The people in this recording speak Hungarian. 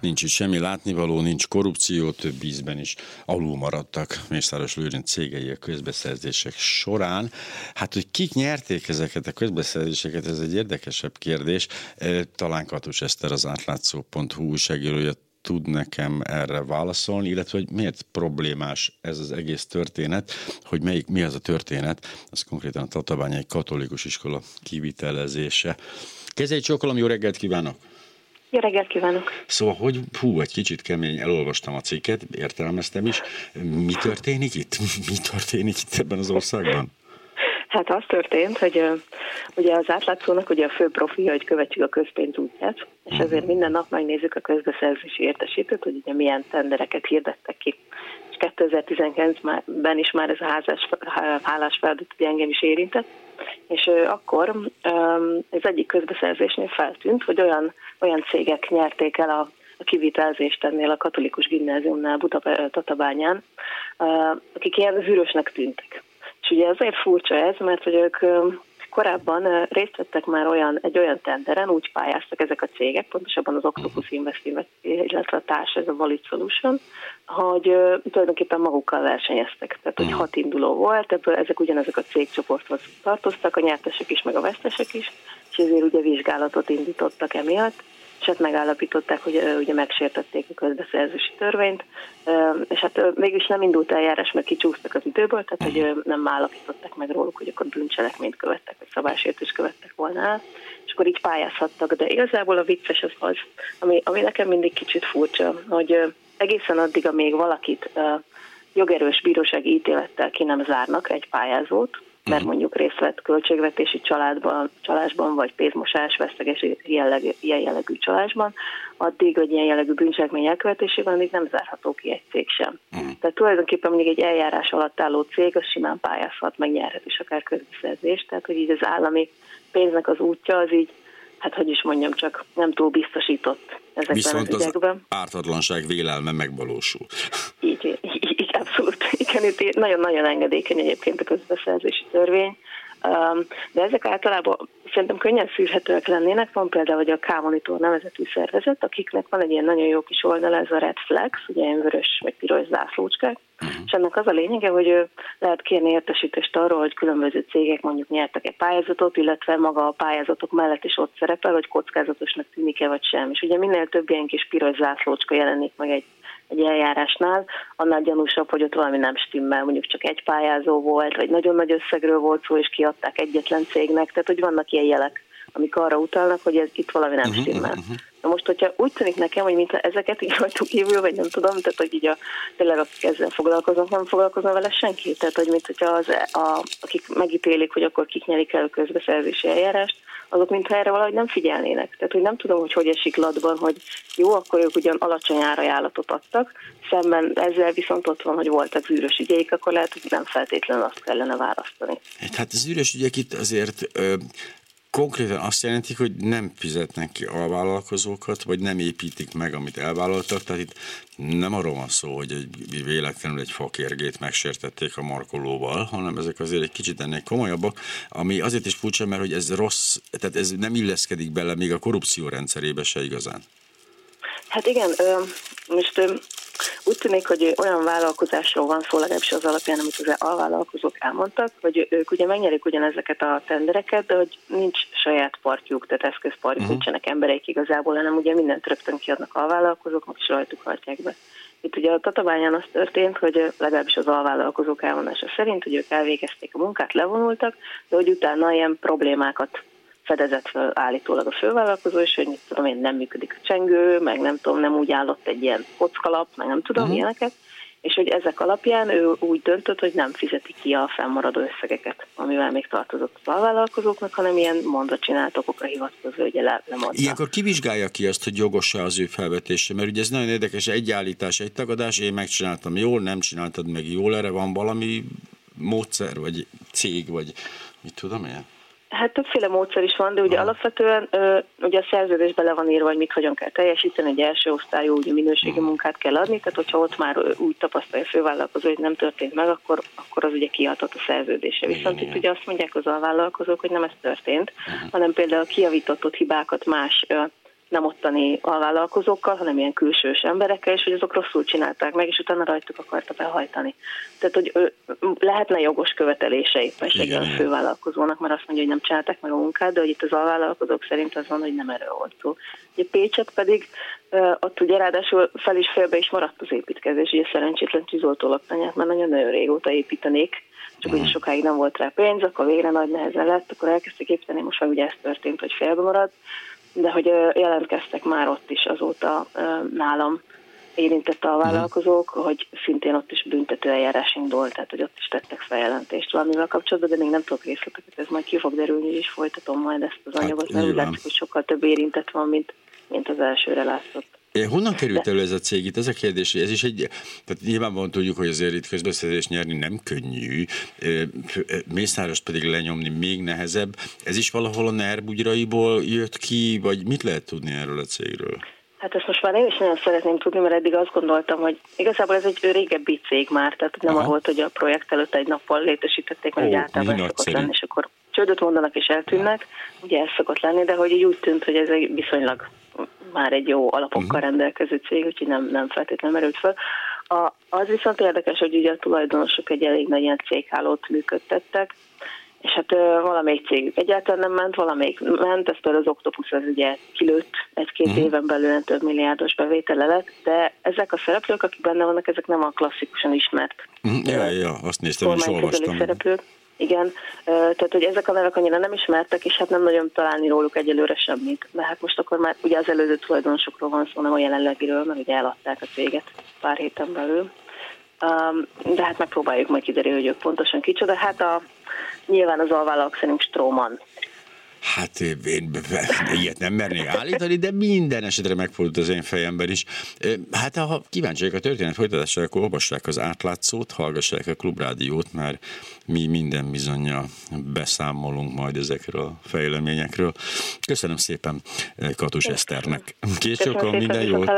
Nincs itt semmi látnivaló, nincs korrupció, több ízben is alul maradtak Mészáros Lőrinc cégei a közbeszerzések során. Hát, hogy kik nyerték ezeket a közbeszerzéseket, ez egy érdekesebb kérdés. Talán Katus Eszter az átlátszó.hu újságírója tud nekem erre válaszolni, illetve hogy miért problémás ez az egész történet, hogy melyik, mi az a történet, az konkrétan a Tatabányai Katolikus Iskola kivitelezése. Kezei csókolom, jó reggelt kívánok! Jó reggelt kívánok! Szóval, hogy hú, egy kicsit kemény, elolvastam a cikket, értelmeztem is. Mi történik itt? Mi történik itt ebben az országban? Hát az történt, hogy ugye az átlátszónak ugye a fő profilja, hogy követjük a közpénz útját, és mhm. ezért minden nap megnézzük a közbeszerzési értesítőt, hogy ugye milyen tendereket hirdettek ki. És 2019-ben is már ez a házás, hálás feladat ugye engem is érintett, és akkor az egyik közbeszerzésnél feltűnt, hogy olyan, olyan cégek nyerték el a, a kivitelezést ennél a katolikus gimnáziumnál Tatabányán, akik ilyen zűrösnek tűntek. És ugye azért furcsa ez, mert hogy ők korábban részt vettek már olyan, egy olyan tenderen, úgy pályáztak ezek a cégek, pontosabban az Octopus Invest, illetve a társ, ez a Valid Solution, hogy tulajdonképpen magukkal versenyeztek. Tehát, hogy hat induló volt, ebből ezek ugyanezek a cégcsoporthoz tartoztak, a nyertesek is, meg a vesztesek is, és ezért ugye vizsgálatot indítottak emiatt és hát megállapították, hogy ugye megsértették a közbeszerzési törvényt, és hát mégis nem indult eljárás, mert kicsúsztak az időből, tehát hogy nem állapították meg róluk, hogy akkor bűncselekményt követtek, vagy szabálysértést követtek volna el, és akkor így pályázhattak, de igazából a vicces az az, ami, ami nekem mindig kicsit furcsa, hogy egészen addig, amíg valakit jogerős bírósági ítélettel ki nem zárnak egy pályázót, mert mondjuk részt vett költségvetési családban, csalásban, vagy pénzmosás, veszteges jellegű, ilyen jellegű csalásban, addig, hogy ilyen jellegű bűncselekmény elkövetésében még nem zárható ki egy cég sem. Uh-huh. Tehát tulajdonképpen mondjuk egy eljárás alatt álló cég az simán pályázhat, meg nyerhet is akár közbeszerzést, tehát hogy így az állami pénznek az útja az így hát hogy is mondjam, csak nem túl biztosított ezekben Viszont az ügyekben. az ártatlanság vélelme megvalósul. Itt nagyon-nagyon engedékeny egyébként a közbeszerzési törvény, de ezek általában szerintem könnyen szűrhetőek lennének. Van például, hogy a K-Monitor nevezetű szervezet, akiknek van egy ilyen nagyon jó kis oldal, ez a Red Flex, ugye ilyen vörös vagy piros zászlócskák, uh-huh. és ennek az a lényege, hogy lehet kérni értesítést arról, hogy különböző cégek mondjuk nyertek egy pályázatot, illetve maga a pályázatok mellett is ott szerepel, hogy kockázatosnak tűnik-e vagy sem. És ugye minél több ilyen kis piros zászlócska jelenik meg egy egy eljárásnál, annál gyanúsabb, hogy ott valami nem stimmel, mondjuk csak egy pályázó volt, vagy nagyon nagy összegről volt szó, és kiadták egyetlen cégnek, tehát hogy vannak ilyen jelek, amik arra utalnak, hogy ez itt valami nem uh-huh, stimmel. Uh-huh. Na most, hogyha úgy tűnik nekem, hogy mintha ezeket így rajtuk kívül, vagy nem tudom, tehát hogy így a, tényleg akik ezzel foglalkoznak, nem foglalkozna vele senki. Tehát, hogy mint hogyha az, a, akik megítélik, hogy akkor kik nyerik el a közbeszerzési eljárást, azok mintha erre valahogy nem figyelnének. Tehát, hogy nem tudom, hogy hogy esik latban, hogy jó, akkor ők ugyan alacsony árajánlatot adtak, szemben ezzel viszont ott van, hogy voltak zűrös ügyeik, akkor lehet, hogy nem feltétlenül azt kellene választani. Hát az zűrös ügyek itt azért ö, konkrétan azt jelentik, hogy nem fizetnek ki a vállalkozókat, vagy nem építik meg, amit elvállaltak. Tehát itt nem arról van szó, hogy egy véletlenül egy fakérgét megsértették a markolóval, hanem ezek azért egy kicsit ennél komolyabbak, ami azért is furcsa, mert hogy ez rossz, tehát ez nem illeszkedik bele még a korrupció rendszerébe se igazán. Hát igen, most úgy tűnik, hogy olyan vállalkozásról van szó, legalábbis az alapján, amit az alvállalkozók elmondtak, hogy ők ugye megnyerik ugyanezeket a tendereket, de hogy nincs saját partjuk, tehát eszközpartjuk, uh-huh. nincsenek embereik igazából, hanem ugye mindent rögtön kiadnak alvállalkozók, és rajtuk hajtják be. Itt ugye a Tatabányán az történt, hogy legalábbis az alvállalkozók elmondása szerint, hogy ők elvégezték a munkát, levonultak, de hogy utána ilyen problémákat fedezett fel állítólag a fővállalkozó, és hogy mit tudom én, nem működik a csengő, meg nem tudom, nem úgy állott egy ilyen kockalap, meg nem tudom, uh-huh. ilyeneket, és hogy ezek alapján ő úgy döntött, hogy nem fizeti ki a fennmaradó összegeket, amivel még tartozott a alvállalkozóknak, hanem ilyen mondva csinált okokra hivatkozó, hogy le, lemondta. Ilyenkor kivizsgálja ki azt, hogy jogos-e az ő felvetése, mert ugye ez nagyon érdekes, egy állítás, egy tagadás, én megcsináltam jól, nem csináltad meg jól, erre van valami módszer, vagy cég, vagy mit tudom én? Hát többféle módszer is van, de ugye alapvetően ugye a szerződésben le van írva, hogy mit hogyan kell teljesíteni, egy első osztályú ugye minőségi munkát kell adni, tehát hogyha ott már úgy tapasztalja a fővállalkozó, hogy nem történt meg, akkor, akkor az ugye kiadhat a szerződése. Viszont itt ugye azt mondják az alvállalkozók, hogy nem ez történt, hanem például kiavított hibákat más nem ottani alvállalkozókkal, hanem ilyen külsős emberekkel, és hogy azok rosszul csinálták meg, és utána rajtuk akarta behajtani. Tehát, hogy lehetne jogos követelése éppen a fővállalkozónak, mert azt mondja, hogy nem csinálták meg a munkát, de hogy itt az alvállalkozók szerint az van, hogy nem erről volt szó. Ugye Pécset pedig ott ugye ráadásul fel is félbe is maradt az építkezés, ugye szerencsétlen tűzoltó laktanyát már nagyon-nagyon régóta építenék, csak ugye sokáig nem volt rá pénz, akkor végre nagy nehezen lett, akkor elkezdték építeni, most már ugye ez történt, hogy félbe marad, de hogy jelentkeztek már ott is azóta nálam érintett a vállalkozók, uh-huh. hogy szintén ott is büntető eljárás indult, tehát hogy ott is tettek feljelentést valamivel kapcsolatban, de még nem tudok részleteket, ez majd ki fog derülni, és folytatom majd ezt az hát anyagot, hát, mert úgy látszik, hogy sokkal több érintett van, mint, mint az elsőre látszott. Honnan került elő ez a cég itt? Ez a kérdés, ez is egy, tehát nyilvánvalóan tudjuk, hogy azért itt közbeszerzés nyerni nem könnyű, Mészárost pedig lenyomni még nehezebb. Ez is valahol a NER bugyraiból jött ki, vagy mit lehet tudni erről a cégről? Hát ezt most már én is nagyon szeretném tudni, mert eddig azt gondoltam, hogy igazából ez egy régebbi cég már, tehát nem Aha. volt, hogy a projekt előtt egy nappal létesítették, mert Ó, általában ez szokott lenni, és akkor csődöt mondanak és eltűnnek, ugye ez szokott lenni, de hogy így úgy tűnt, hogy ez egy viszonylag már egy jó alapokkal uh-huh. rendelkező cég, úgyhogy nem, nem feltétlenül merült fel. A, az viszont érdekes, hogy ugye a tulajdonosok egy elég nagy ilyen céghálót működtettek, és hát valamelyik cégük egyáltalán nem ment, valamelyik ment, ezt az Octopus az ugye kilőtt egy-két uh-huh. éven belül több milliárdos bevétele lett, de ezek a szereplők, akik benne vannak, ezek nem a klasszikusan ismert. Uh-huh. Ja, ja, azt néztem, és olvastam. Szereplők. Igen, tehát hogy ezek a nevek annyira nem ismertek, és hát nem nagyon találni róluk egyelőre semmit. De hát most akkor már ugye az előző tulajdonosokról van szó, nem a jelenlegiről, mert ugye eladták a céget pár héten belül. De hát megpróbáljuk majd kiderülni, hogy ők pontosan kicsoda. Hát a, nyilván az alvállalók szerint Stróman Hát én ilyet nem mernék állítani, de minden esetre megfordult az én fejemben is. Hát ha kíváncsiak a történet folytatására, akkor olvassák az átlátszót, hallgassák a klubrádiót, mert mi minden bizonyja beszámolunk majd ezekről a fejleményekről. Köszönöm szépen Katus Eszternek. Két sokkal minden jót!